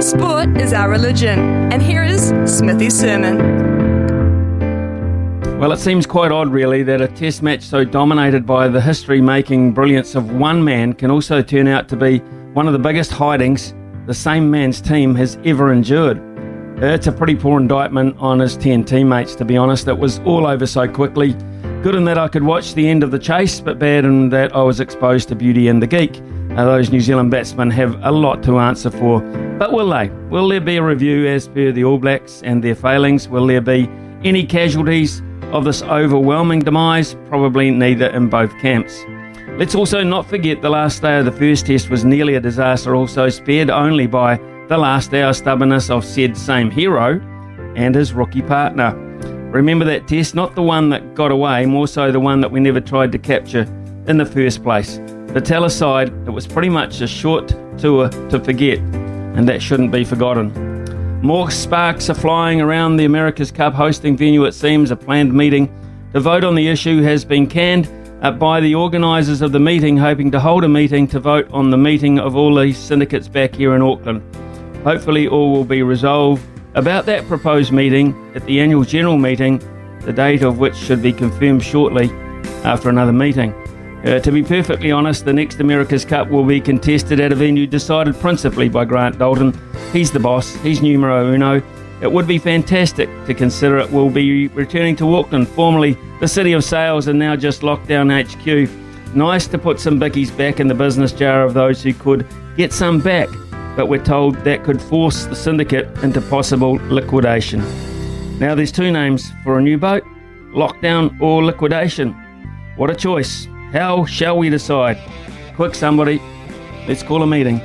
Sport is our religion. And here is Smithy's sermon. Well, it seems quite odd, really, that a test match so dominated by the history making brilliance of one man can also turn out to be one of the biggest hidings the same man's team has ever endured. It's a pretty poor indictment on his 10 teammates, to be honest. It was all over so quickly. Good in that I could watch the end of the chase, but bad in that I was exposed to Beauty and the Geek. Uh, those New Zealand batsmen have a lot to answer for. But will they? Will there be a review as per the All Blacks and their failings? Will there be any casualties of this overwhelming demise? Probably neither in both camps. Let's also not forget the last day of the first test was nearly a disaster, also spared only by the last hour stubbornness of said same hero and his rookie partner. Remember that test, not the one that got away, more so the one that we never tried to capture in the first place. The tell aside, it was pretty much a short tour to forget, and that shouldn't be forgotten. More sparks are flying around the America's Cup hosting venue, it seems. A planned meeting to vote on the issue has been canned uh, by the organisers of the meeting, hoping to hold a meeting to vote on the meeting of all these syndicates back here in Auckland. Hopefully, all will be resolved about that proposed meeting at the annual general meeting, the date of which should be confirmed shortly after another meeting. Uh, to be perfectly honest, the next America's Cup will be contested at a venue decided principally by Grant Dalton. He's the boss, he's numero uno. It would be fantastic to consider it will be returning to Auckland, formerly the city of sails and now just lockdown HQ. Nice to put some bickies back in the business jar of those who could get some back, but we're told that could force the syndicate into possible liquidation. Now there's two names for a new boat lockdown or liquidation. What a choice! How shall we decide? Quick, somebody. Let's call a meeting.